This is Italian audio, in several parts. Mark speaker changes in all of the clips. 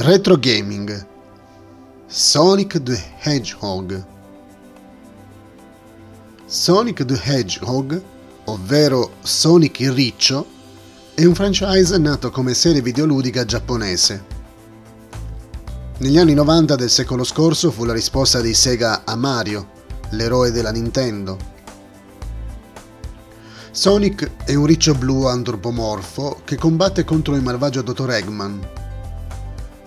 Speaker 1: Retro Gaming Sonic the Hedgehog Sonic the Hedgehog, ovvero Sonic il Riccio, è un franchise nato come serie videoludica giapponese. Negli anni 90 del secolo scorso fu la risposta di Sega a Mario, l'eroe della Nintendo. Sonic è un riccio blu antropomorfo che combatte contro il malvagio Dottor Eggman,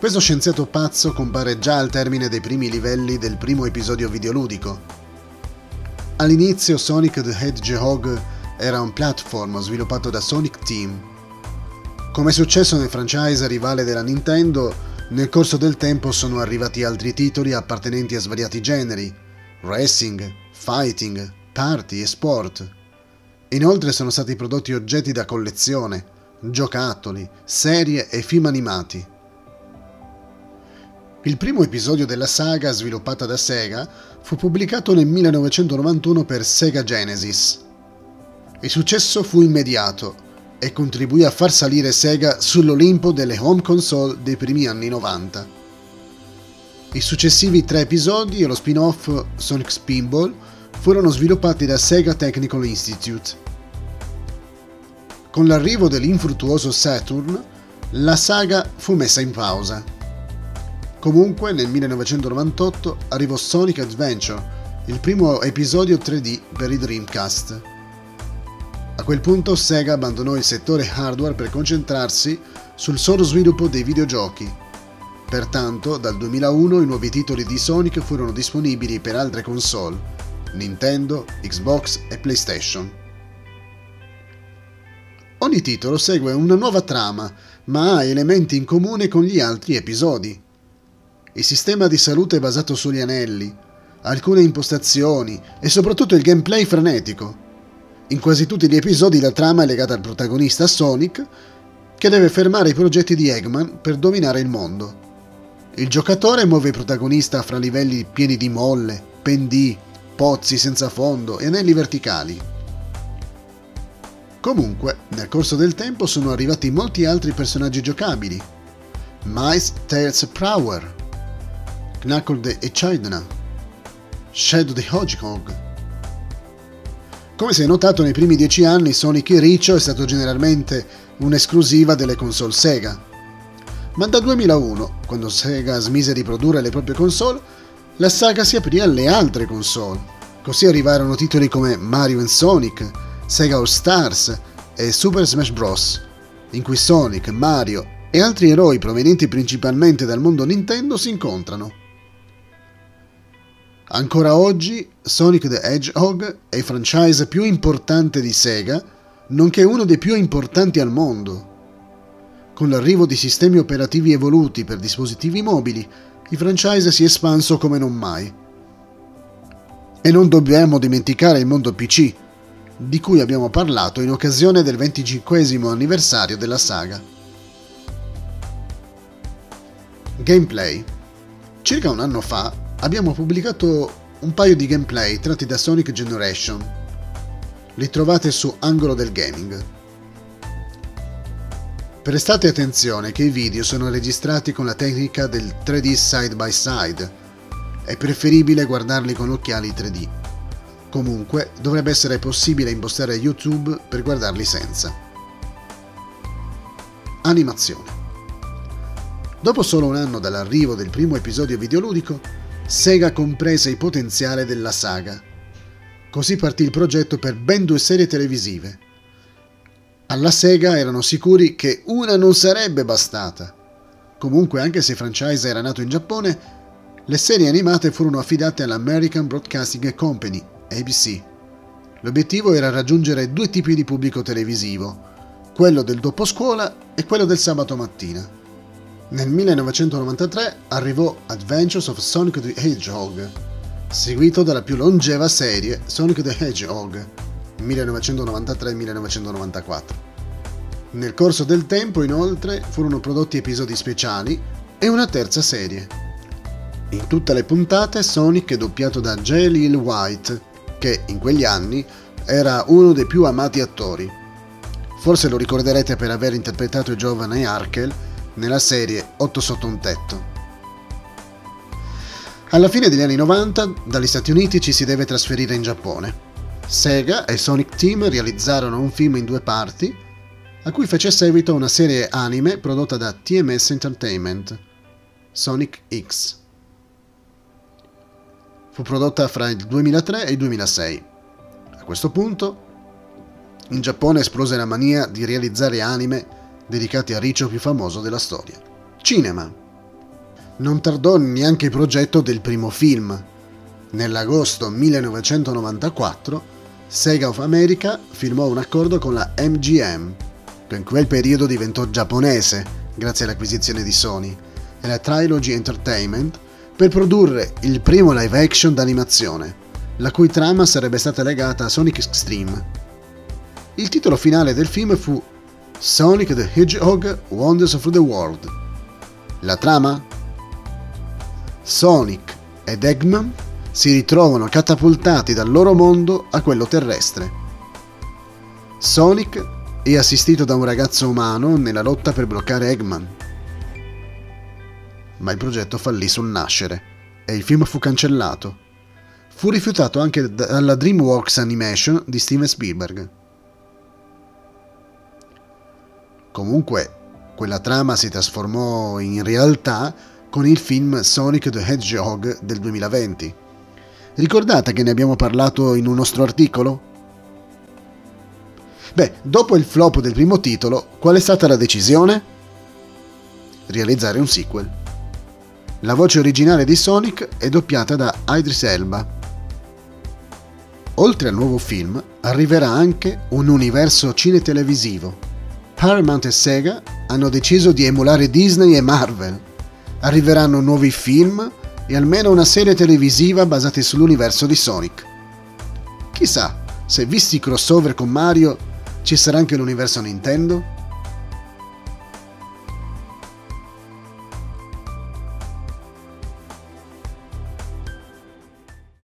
Speaker 1: questo scienziato pazzo compare già al termine dei primi livelli del primo episodio videoludico. All'inizio Sonic the Hedgehog era un platform sviluppato da Sonic Team. Come è successo nel franchise rivale della Nintendo, nel corso del tempo sono arrivati altri titoli appartenenti a svariati generi, racing, fighting, party e sport. Inoltre sono stati prodotti oggetti da collezione, giocattoli, serie e film animati. Il primo episodio della saga, sviluppata da Sega, fu pubblicato nel 1991 per Sega Genesis. Il successo fu immediato e contribuì a far salire Sega sull'Olimpo delle home console dei primi anni 90. I successivi tre episodi e lo spin-off Sonic Spinball furono sviluppati da Sega Technical Institute. Con l'arrivo dell'infruttuoso Saturn, la saga fu messa in pausa. Comunque nel 1998 arrivò Sonic Adventure, il primo episodio 3D per i Dreamcast. A quel punto Sega abbandonò il settore hardware per concentrarsi sul solo sviluppo dei videogiochi. Pertanto, dal 2001 i nuovi titoli di Sonic furono disponibili per altre console, Nintendo, Xbox e PlayStation. Ogni titolo segue una nuova trama, ma ha elementi in comune con gli altri episodi. Il sistema di salute basato sugli anelli, alcune impostazioni e soprattutto il gameplay frenetico. In quasi tutti gli episodi la trama è legata al protagonista Sonic, che deve fermare i progetti di Eggman per dominare il mondo. Il giocatore muove il protagonista fra livelli pieni di molle, pendii, pozzi senza fondo e anelli verticali. Comunque, nel corso del tempo sono arrivati molti altri personaggi giocabili. Mice Tails Prower, Knuckle e Chidna, Shadow the Hedgehog. Come si è notato nei primi dieci anni, Sonic Riccio è stato generalmente un'esclusiva delle console Sega. Ma da 2001, quando Sega smise di produrre le proprie console, la saga si aprì alle altre console. Così arrivarono titoli come Mario Sonic, Sega All Stars e Super Smash Bros., in cui Sonic, Mario e altri eroi provenienti principalmente dal mondo Nintendo si incontrano. Ancora oggi Sonic the Hedgehog è il franchise più importante di Sega, nonché uno dei più importanti al mondo. Con l'arrivo di sistemi operativi evoluti per dispositivi mobili, il franchise si è espanso come non mai. E non dobbiamo dimenticare il mondo PC, di cui abbiamo parlato in occasione del 25 anniversario della saga. Gameplay. Circa un anno fa abbiamo pubblicato un paio di gameplay tratti da Sonic Generation. Li trovate su Angolo del Gaming. Prestate attenzione che i video sono registrati con la tecnica del 3D side by side. È preferibile guardarli con occhiali 3D. Comunque dovrebbe essere possibile impostare YouTube per guardarli senza. Animazione. Dopo solo un anno dall'arrivo del primo episodio videoludico, Sega comprese il potenziale della saga. Così partì il progetto per ben due serie televisive. Alla Sega erano sicuri che una non sarebbe bastata. Comunque, anche se il franchise era nato in Giappone, le serie animate furono affidate all'American Broadcasting Company, ABC. L'obiettivo era raggiungere due tipi di pubblico televisivo, quello del doposcuola e quello del sabato mattina. Nel 1993 arrivò Adventures of Sonic the Hedgehog, seguito dalla più longeva serie Sonic the Hedgehog 1993-1994. Nel corso del tempo, inoltre, furono prodotti episodi speciali e una terza serie. In tutte le puntate Sonic è doppiato da J. Lil White, che in quegli anni era uno dei più amati attori. Forse lo ricorderete per aver interpretato il giovane Arkel nella serie 8 sotto un tetto. Alla fine degli anni 90 dagli Stati Uniti ci si deve trasferire in Giappone. Sega e Sonic Team realizzarono un film in due parti, a cui fece seguito una serie anime prodotta da TMS Entertainment, Sonic X. Fu prodotta fra il 2003 e il 2006. A questo punto, in Giappone esplose la mania di realizzare anime dedicati al riccio più famoso della storia, cinema non tardò neanche il progetto del primo film. Nell'agosto 1994 Sega of America firmò un accordo con la MGM, che in quel periodo diventò giapponese grazie all'acquisizione di Sony, e la Trilogy Entertainment per produrre il primo live action d'animazione, la cui trama sarebbe stata legata a Sonic Extreme. Il titolo finale del film fu Sonic the Hedgehog Wonders of the World. La trama? Sonic ed Eggman si ritrovano catapultati dal loro mondo a quello terrestre. Sonic è assistito da un ragazzo umano nella lotta per bloccare Eggman. Ma il progetto fallì sul nascere e il film fu cancellato. Fu rifiutato anche dalla DreamWorks Animation di Steven Spielberg. Comunque, quella trama si trasformò in realtà con il film Sonic the Hedgehog del 2020. Ricordate che ne abbiamo parlato in un nostro articolo? Beh, dopo il flop del primo titolo, qual è stata la decisione? Realizzare un sequel. La voce originale di Sonic è doppiata da Idris Elba. Oltre al nuovo film, arriverà anche un universo cinetelevisivo. Paramount e Sega hanno deciso di emulare Disney e Marvel arriveranno nuovi film e almeno una serie televisiva basata sull'universo di Sonic. Chissà, se visti i crossover con Mario, ci sarà anche l'universo Nintendo?